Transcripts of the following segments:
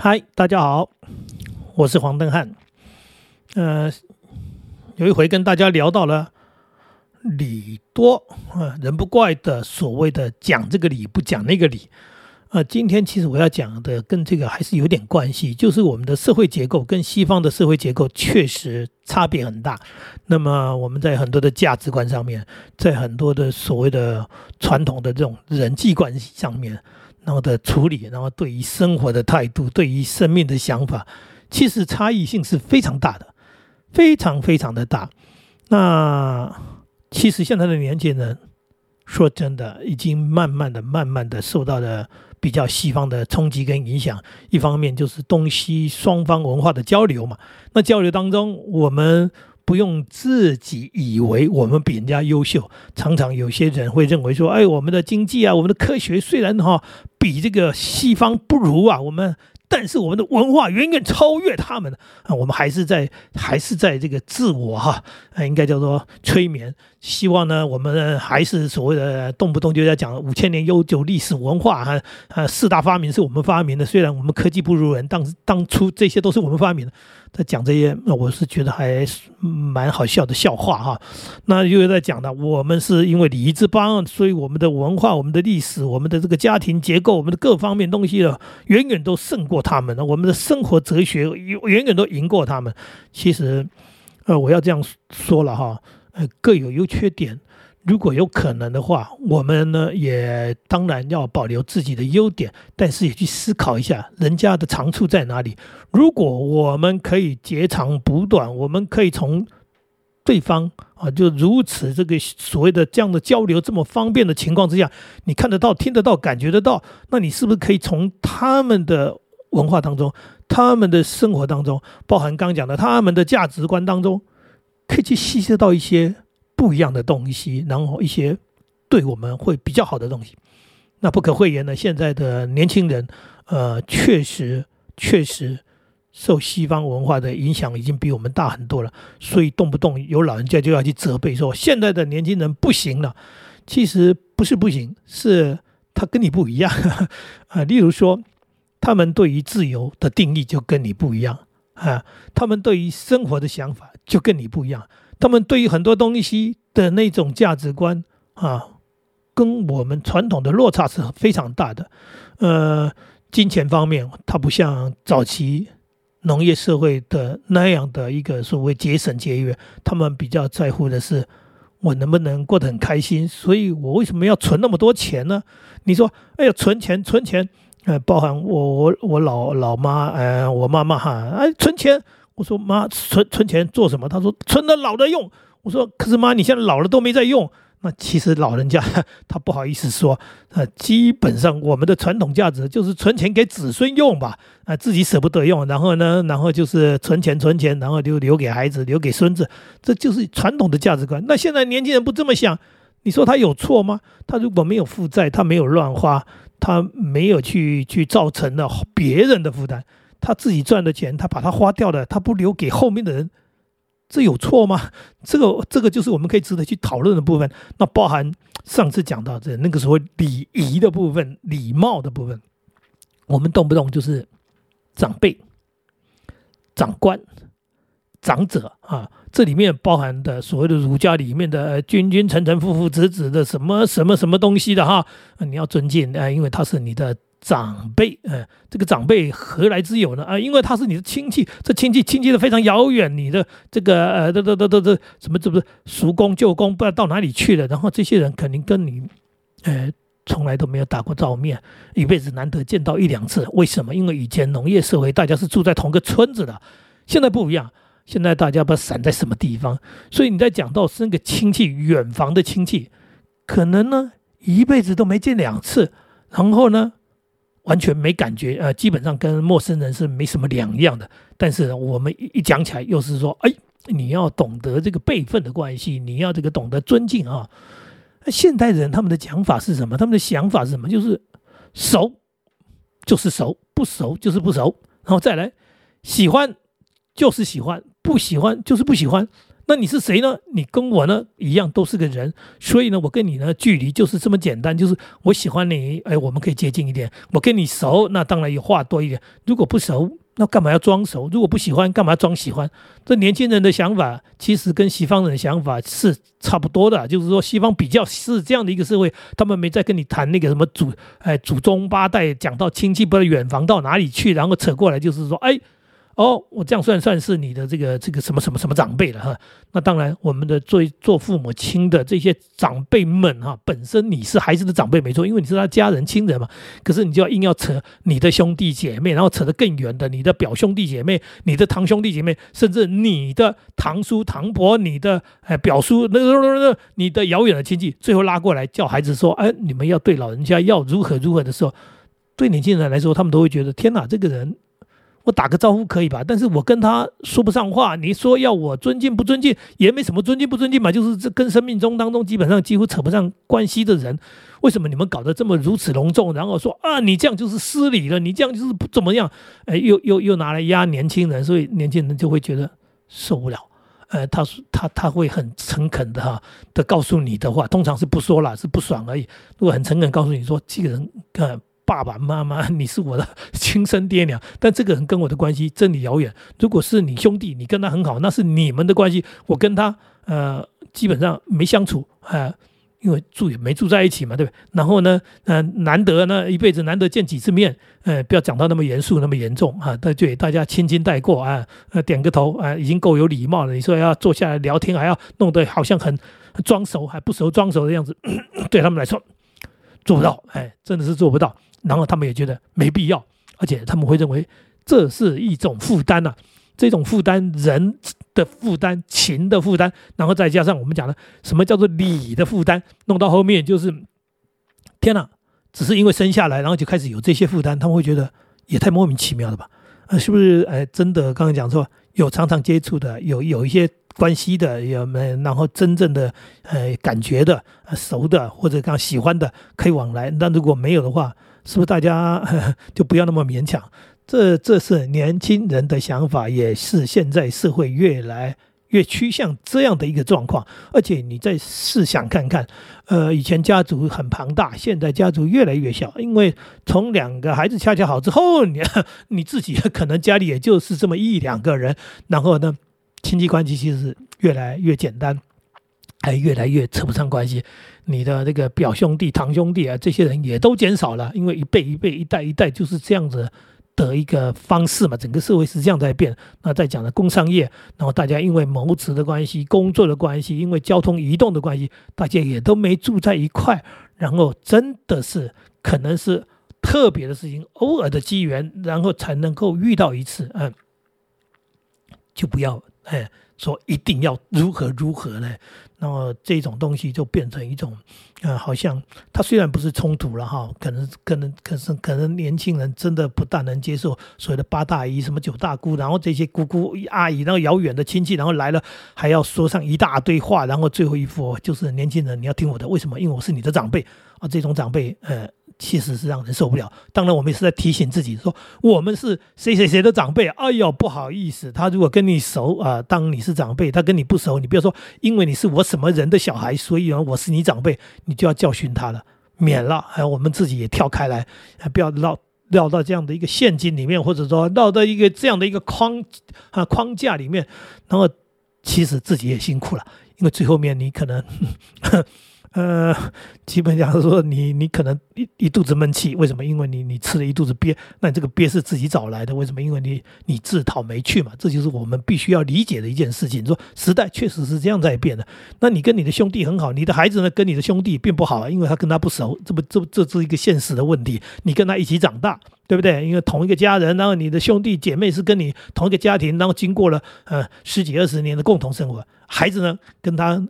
嗨，大家好，我是黄登汉。呃，有一回跟大家聊到了礼多啊，人不怪的所谓的讲这个理不讲那个理啊。今天其实我要讲的跟这个还是有点关系，就是我们的社会结构跟西方的社会结构确实差别很大。那么我们在很多的价值观上面，在很多的所谓的传统的这种人际关系上面。然后的处理，然后对于生活的态度，对于生命的想法，其实差异性是非常大的，非常非常的大。那其实现在的年轻人，说真的，已经慢慢的、慢慢的受到了比较西方的冲击跟影响。一方面就是东西双方文化的交流嘛，那交流当中，我们。不用自己以为我们比人家优秀，常常有些人会认为说，哎，我们的经济啊，我们的科学虽然哈比这个西方不如啊，我们。但是我们的文化远远超越他们啊！我们还是在还是在这个自我哈，应该叫做催眠。希望呢，我们还是所谓的动不动就在讲五千年悠久历史文化哈，呃，四大发明是我们发明的。虽然我们科技不如人，当当初这些都是我们发明的。在讲这些，那我是觉得还蛮好笑的笑话哈。那又在讲的，我们是因为礼仪之邦，所以我们的文化、我们的历史、我们的这个家庭结构、我们的各方面东西呢，远远都胜过他们。我们的生活哲学远远都赢过他们。其实，呃，我要这样说了哈，呃，各有优缺点。如果有可能的话，我们呢也当然要保留自己的优点，但是也去思考一下人家的长处在哪里。如果我们可以截长补短，我们可以从对方啊就如此这个所谓的这样的交流这么方便的情况之下，你看得到、听得到、感觉得到，那你是不是可以从他们的文化当中、他们的生活当中，包含刚讲的他们的价值观当中，可以去吸收到一些？不一样的东西，然后一些对我们会比较好的东西。那不可讳言呢，现在的年轻人，呃，确实确实受西方文化的影响，已经比我们大很多了。所以动不动有老人家就要去责备说，现在的年轻人不行了。其实不是不行，是他跟你不一样啊。例如说，他们对于自由的定义就跟你不一样啊，他们对于生活的想法就跟你不一样。他们对于很多东西的那种价值观啊，跟我们传统的落差是非常大的。呃，金钱方面，它不像早期农业社会的那样的一个所谓节省节约，他们比较在乎的是我能不能过得很开心。所以我为什么要存那么多钱呢？你说，哎呀，存钱，存钱，呃，包含我我我老老妈，呃，我妈妈哈，哎，存钱。我说妈，存存钱做什么？他说存了老的用。我说可是妈，你现在老了都没在用。那其实老人家 他不好意思说，呃，基本上我们的传统价值就是存钱给子孙用吧，啊，自己舍不得用，然后呢，然后就是存钱存钱，然后就留给孩子，留给孙子，这就是传统的价值观。那现在年轻人不这么想，你说他有错吗？他如果没有负债，他没有乱花，他没有去去造成了别人的负担。他自己赚的钱，他把它花掉了，他不留给后面的人，这有错吗？这个这个就是我们可以值得去讨论的部分。那包含上次讲到的那个时候礼仪的部分、礼貌的部分，我们动不动就是长辈、长官、长者啊，这里面包含的所谓的儒家里面的君君臣臣父父子子的什么什么什么东西的哈，你要尊敬啊，因为他是你的。长辈，呃，这个长辈何来之有呢？啊，因为他是你的亲戚，这亲戚亲戚的非常遥远，你的这个呃，这这这这这什么？这不是叔公舅公，不知道到哪里去了。然后这些人肯定跟你，呃，从来都没有打过照面，一辈子难得见到一两次。为什么？因为以前农业社会大家是住在同个村子的，现在不一样，现在大家不知道散在什么地方。所以你在讲到是那个亲戚，远房的亲戚，可能呢一辈子都没见两次，然后呢？完全没感觉，呃，基本上跟陌生人是没什么两样的。但是我们一讲起来，又是说，哎，你要懂得这个辈分的关系，你要这个懂得尊敬啊。那现代人他们的讲法是什么？他们的想法是什么？就是熟就是熟，不熟就是不熟，然后再来喜欢就是喜欢，不喜欢就是不喜欢。那你是谁呢？你跟我呢一样都是个人，所以呢，我跟你呢距离就是这么简单，就是我喜欢你，哎，我们可以接近一点。我跟你熟，那当然有话多一点。如果不熟，那干嘛要装熟？如果不喜欢，干嘛装喜欢？这年轻人的想法其实跟西方人的想法是差不多的，就是说西方比较是这样的一个社会，他们没在跟你谈那个什么祖哎祖宗八代，讲到亲戚不知道远房到哪里去，然后扯过来就是说哎。哦，我这样算算是你的这个这个什么什么什么长辈了哈。那当然，我们的做做父母亲的这些长辈们哈，本身你是孩子的长辈没错，因为你是他家人亲人嘛。可是你就要硬要扯你的兄弟姐妹，然后扯得更远的，你的表兄弟姐妹、你的堂兄弟姐妹，甚至你的堂叔堂伯、你的哎表叔那那那那你的遥远的亲戚，最后拉过来叫孩子说：“哎，你们要对老人家要如何如何的时候，对年轻人来说，他们都会觉得天哪，这个人。”我打个招呼可以吧？但是我跟他说不上话。你说要我尊敬不尊敬，也没什么尊敬不尊敬嘛，就是这跟生命中当中基本上几乎扯不上关系的人，为什么你们搞得这么如此隆重？然后说啊，你这样就是失礼了，你这样就是不怎么样？哎，又又又拿来压年轻人，所以年轻人就会觉得受不了。呃，他说他他会很诚恳的哈的告诉你的话，通常是不说了，是不爽而已。如果很诚恳告诉你说，这个人呃。爸爸妈妈，你是我的亲生爹娘，但这个人跟我的关系真的遥远。如果是你兄弟，你跟他很好，那是你们的关系。我跟他，呃，基本上没相处啊，因为住也没住在一起嘛，对不对？然后呢，呃，难得呢，一辈子难得见几次面，呃，不要讲到那么严肃、那么严重啊，对，大家轻轻带过啊，呃，点个头啊，已经够有礼貌了。你说要坐下来聊天，还要弄得好像很装熟，还不熟装熟的样子，对他们来说做不到，哎，真的是做不到。然后他们也觉得没必要，而且他们会认为这是一种负担呐，这种负担人的负担、情的负担，然后再加上我们讲的什么叫做理的负担，弄到后面就是天哪，只是因为生下来，然后就开始有这些负担，他们会觉得也太莫名其妙了吧？啊，是不是？哎，真的，刚刚讲说有常常接触的，有有一些关系的，有没？然后真正的呃感觉的、熟的或者刚喜欢的可以往来，那如果没有的话。是不是大家 就不要那么勉强？这这是年轻人的想法，也是现在社会越来越趋向这样的一个状况。而且你再试想看看，呃，以前家族很庞大，现在家族越来越小，因为从两个孩子恰恰好之后，你 你自己可能家里也就是这么一两个人，然后呢，亲戚关系其实越来越简单。还越来越扯不上关系，你的那个表兄弟、堂兄弟啊，这些人也都减少了，因为一辈一辈、一代一代就是这样子的一个方式嘛。整个社会是这样在变。那再讲了工商业，然后大家因为谋职的关系、工作的关系、因为交通移动的关系，大家也都没住在一块。然后真的是可能是特别的事情，偶尔的机缘，然后才能够遇到一次，嗯，就不要哎。说一定要如何如何呢？那么这种东西就变成一种，呃，好像它虽然不是冲突了哈，可能可能可是可能年轻人真的不大能接受所谓的八大姨、什么九大姑，然后这些姑姑阿姨，然后遥远的亲戚，然后来了还要说上一大堆话，然后最后一副就是年轻人你要听我的，为什么？因为我是你的长辈啊，这种长辈，呃。其实是让人受不了。当然，我们也是在提醒自己说，我们是谁谁谁的长辈。哎呦，不好意思，他如果跟你熟啊，当你是长辈；他跟你不熟，你不要说，因为你是我什么人的小孩，所以呢，我是你长辈，你就要教训他了，免了。还有我们自己也跳开来，不要绕绕到这样的一个陷阱里面，或者说绕到一个这样的一个框啊框架里面。然后，其实自己也辛苦了，因为最后面你可能。呃，基本上说你你可能一一肚子闷气，为什么？因为你你吃了一肚子鳖，那你这个鳖是自己找来的，为什么？因为你你自讨没趣嘛，这就是我们必须要理解的一件事情。说时代确实是这样在变的，那你跟你的兄弟很好，你的孩子呢跟你的兄弟并不好，因为他跟他不熟，这不这这是一个现实的问题。你跟他一起长大，对不对？因为同一个家人，然后你的兄弟姐妹是跟你同一个家庭，然后经过了呃十几二十年的共同生活，孩子呢跟他。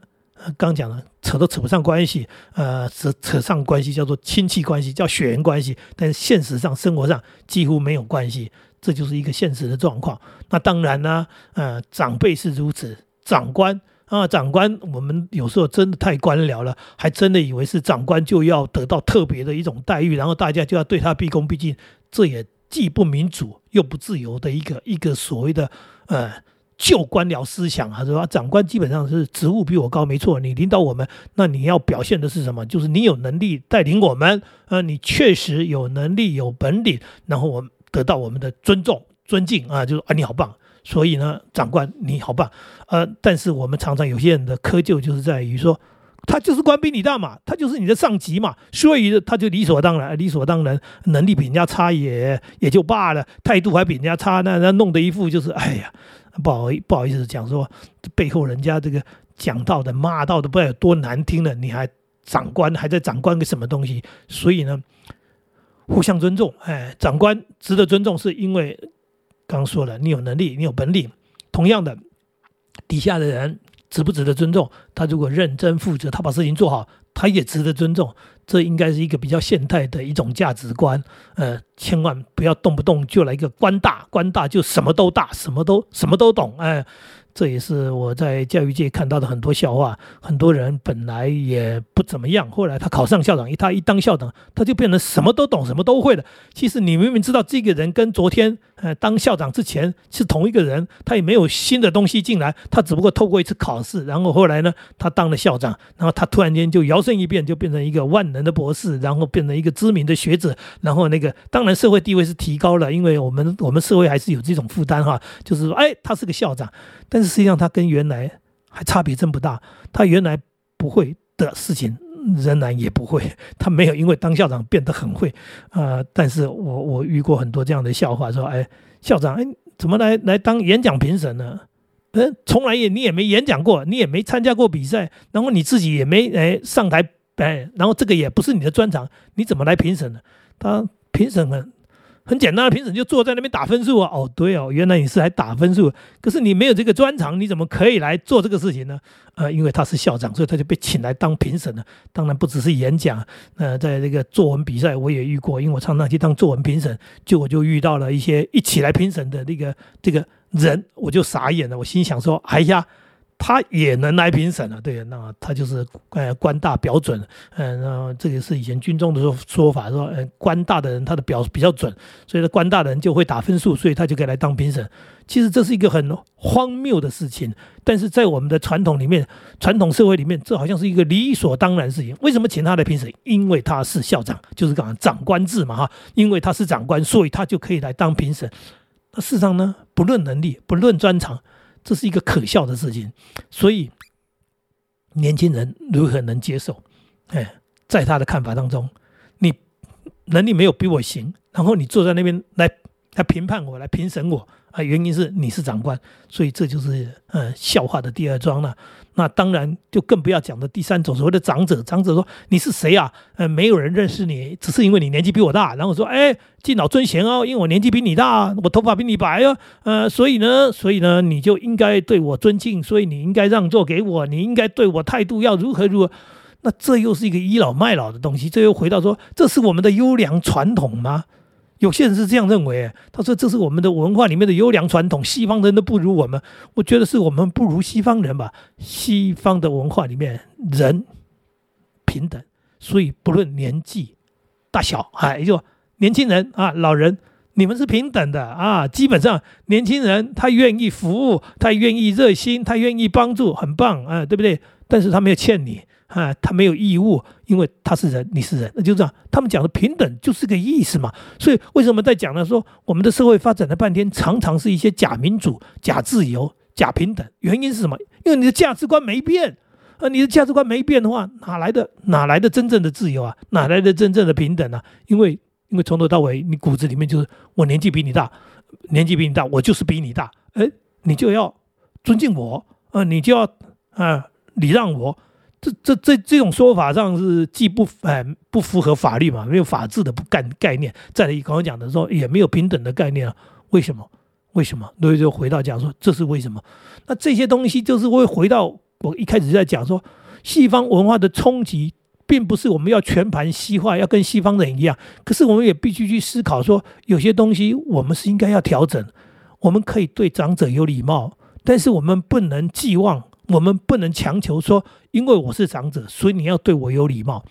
刚讲了，扯都扯不上关系，呃，扯扯上关系叫做亲戚关系，叫血缘关系，但是现实上生活上几乎没有关系，这就是一个现实的状况。那当然呢，呃，长辈是如此，长官啊，长官，我们有时候真的太官僚了，还真的以为是长官就要得到特别的一种待遇，然后大家就要对他毕恭毕敬，这也既不民主又不自由的一个一个所谓的呃。旧官僚思想啊，是吧？长官基本上是职务比我高，没错。你领导我们，那你要表现的是什么？就是你有能力带领我们，呃，你确实有能力、有本领，然后我们得到我们的尊重、尊敬啊，就是啊，你好棒。所以呢，长官你好棒。呃，但是我们常常有些人的窠臼就是在于说。他就是官比你大嘛，他就是你的上级嘛，所以他就理所当然，理所当然，能力比人家差也也就罢了，态度还比人家差，那那弄得一副就是，哎呀，不好不好意思讲说，背后人家这个讲到的骂到的不知道有多难听了，你还长官还在长官个什么东西？所以呢，互相尊重，哎，长官值得尊重，是因为刚说了，你有能力，你有本领，同样的，底下的人。值不值得尊重？他如果认真负责，他把事情做好，他也值得尊重。这应该是一个比较现代的一种价值观。呃，千万不要动不动就来一个官大，官大就什么都大，什么都什么都懂。哎。这也是我在教育界看到的很多笑话。很多人本来也不怎么样，后来他考上校长，一他一当校长，他就变成什么都懂、什么都会了。其实你明明知道这个人跟昨天呃当校长之前是同一个人，他也没有新的东西进来，他只不过透过一次考试，然后后来呢，他当了校长，然后他突然间就摇身一变，就变成一个万能的博士，然后变成一个知名的学者，然后那个当然社会地位是提高了，因为我们我们社会还是有这种负担哈，就是说，哎，他是个校长。但是实际上，他跟原来还差别真不大。他原来不会的事情，仍然也不会。他没有因为当校长变得很会啊。但是我我遇过很多这样的笑话，说：“哎，校长，哎，怎么来来当演讲评审呢？嗯，从来也你也没演讲过，你也没参加过比赛，然后你自己也没哎上台哎，然后这个也不是你的专长，你怎么来评审呢？他评审呢？”很简单的评审就坐在那边打分数啊！哦，对哦，原来你是来打分数，可是你没有这个专长，你怎么可以来做这个事情呢？呃，因为他是校长，所以他就被请来当评审了。当然不只是演讲，呃，在这个作文比赛我也遇过，因为我常常去当作文评审，就我就遇到了一些一起来评审的那个这个人，我就傻眼了，我心想说：哎呀！他也能来评审了，对，那他就是呃官大表准，嗯，那这个是以前军中的说说法，说呃官大的人他的表比较准，所以呢官大的人就会打分数，所以他就可以来当评审。其实这是一个很荒谬的事情，但是在我们的传统里面，传统社会里面，这好像是一个理所当然事情。为什么请他来评审？因为他是校长，就是讲长官制嘛哈，因为他是长官，所以他就可以来当评审。那事实上呢，不论能力，不论专长。这是一个可笑的事情，所以年轻人如何能接受？哎，在他的看法当中，你能力没有比我行，然后你坐在那边来来评判我，来评审我啊？原因是你是长官，所以这就是呃笑话的第二桩了。那当然，就更不要讲的第三种所谓的长者。长者说：“你是谁啊？呃，没有人认识你，只是因为你年纪比我大。”然后说：“哎，敬老尊贤哦，因为我年纪比你大，我头发比你白哦，呃，所以呢，所以呢，你就应该对我尊敬，所以你应该让座给我，你应该对我态度要如何如何。”那这又是一个倚老卖老的东西。这又回到说，这是我们的优良传统吗？有些人是这样认为，他说这是我们的文化里面的优良传统，西方人都不如我们。我觉得是我们不如西方人吧。西方的文化里面人平等，所以不论年纪大小，哎，也就年轻人啊，老人，你们是平等的啊。基本上年轻人他愿意服务，他愿意热心，他愿意帮助，很棒啊，对不对？但是他没有欠你。啊，他没有义务，因为他是人，你是人，那就这样。他们讲的平等就是个意思嘛。所以为什么在讲呢？说我们的社会发展了半天，常常是一些假民主、假自由、假平等。原因是什么？因为你的价值观没变。啊，你的价值观没变的话，哪来的哪来的真正的自由啊？哪来的真正的平等啊？因为因为从头到尾，你骨子里面就是我年纪比你大，年纪比你大，我就是比你大。哎，你就要尊敬我啊，你就要啊礼让我。这这这这种说法上是既不哎不符合法律嘛，没有法治的不概概念。再来刚刚讲的说也没有平等的概念啊，为什么？为什么？所以就回到讲说这是为什么？那这些东西就是会回到我一开始在讲说，西方文化的冲击，并不是我们要全盘西化，要跟西方人一样。可是我们也必须去思考说，有些东西我们是应该要调整。我们可以对长者有礼貌，但是我们不能寄望。我们不能强求说，因为我是长者，所以你要对我有礼貌。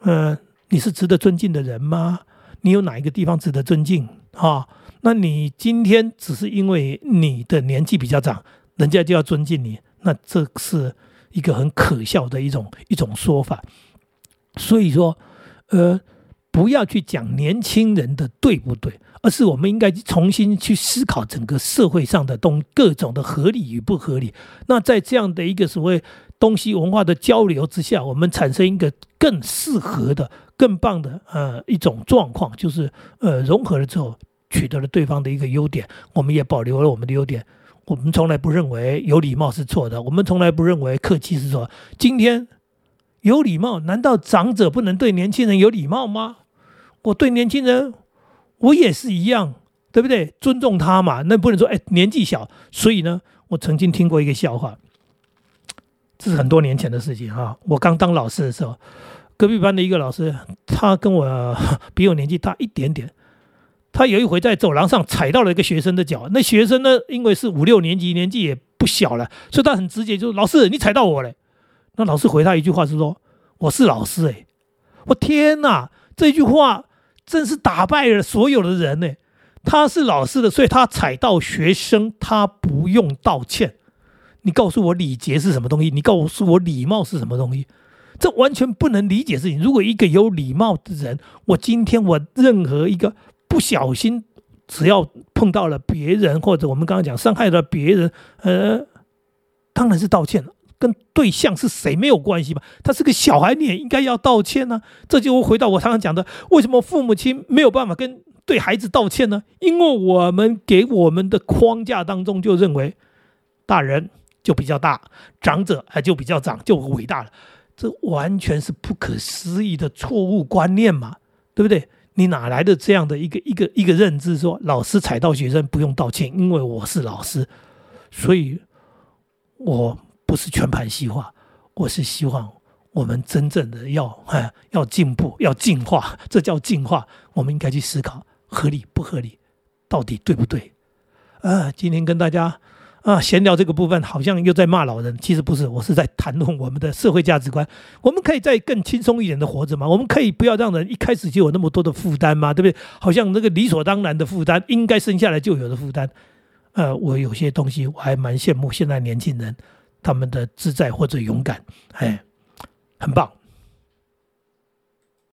嗯，你是值得尊敬的人吗？你有哪一个地方值得尊敬啊？那你今天只是因为你的年纪比较长，人家就要尊敬你，那这是一个很可笑的一种一种说法。所以说，呃，不要去讲年轻人的对不对，而是我们应该重新去思考整个社会上的东各种的合理与不合理。那在这样的一个所谓东西文化的交流之下，我们产生一个更适合的、更棒的呃一种状况，就是呃融合了之后，取得了对方的一个优点，我们也保留了我们的优点。我们从来不认为有礼貌是错的，我们从来不认为客气是错。今天。有礼貌？难道长者不能对年轻人有礼貌吗？我对年轻人，我也是一样，对不对？尊重他嘛。那不能说，哎，年纪小。所以呢，我曾经听过一个笑话，这是很多年前的事情哈。我刚当老师的时候，隔壁班的一个老师，他跟我 比我年纪大一点点。他有一回在走廊上踩到了一个学生的脚，那学生呢，因为是五六年级，年纪也不小了，所以他很直接，就是老师，你踩到我了。那老师回他一句话是说：“我是老师哎，我天哪！这句话真是打败了所有的人呢。他是老师的，所以他踩到学生，他不用道歉。你告诉我礼节是什么东西？你告诉我礼貌是什么东西？这完全不能理解事情。如果一个有礼貌的人，我今天我任何一个不小心，只要碰到了别人，或者我们刚刚讲伤害了别人，呃，当然是道歉了。”跟对象是谁没有关系吧？他是个小孩，你也应该要道歉呢。这就回到我常常讲的，为什么父母亲没有办法跟对孩子道歉呢？因为我们给我们的框架当中就认为，大人就比较大，长者还就比较长，就伟大了。这完全是不可思议的错误观念嘛，对不对？你哪来的这样的一个一个一个认知，说老师踩到学生不用道歉，因为我是老师，所以我。不是全盘西化，我是希望我们真正的要哎要进步，要进化，这叫进化。我们应该去思考合理不合理，到底对不对？啊，今天跟大家啊闲聊这个部分，好像又在骂老人，其实不是，我是在谈论我们的社会价值观。我们可以再更轻松一点的活着吗？我们可以不要让人一开始就有那么多的负担吗？对不对？好像那个理所当然的负担，应该生下来就有的负担。呃，我有些东西我还蛮羡慕现在年轻人。他们的自在或者勇敢，哎，很棒。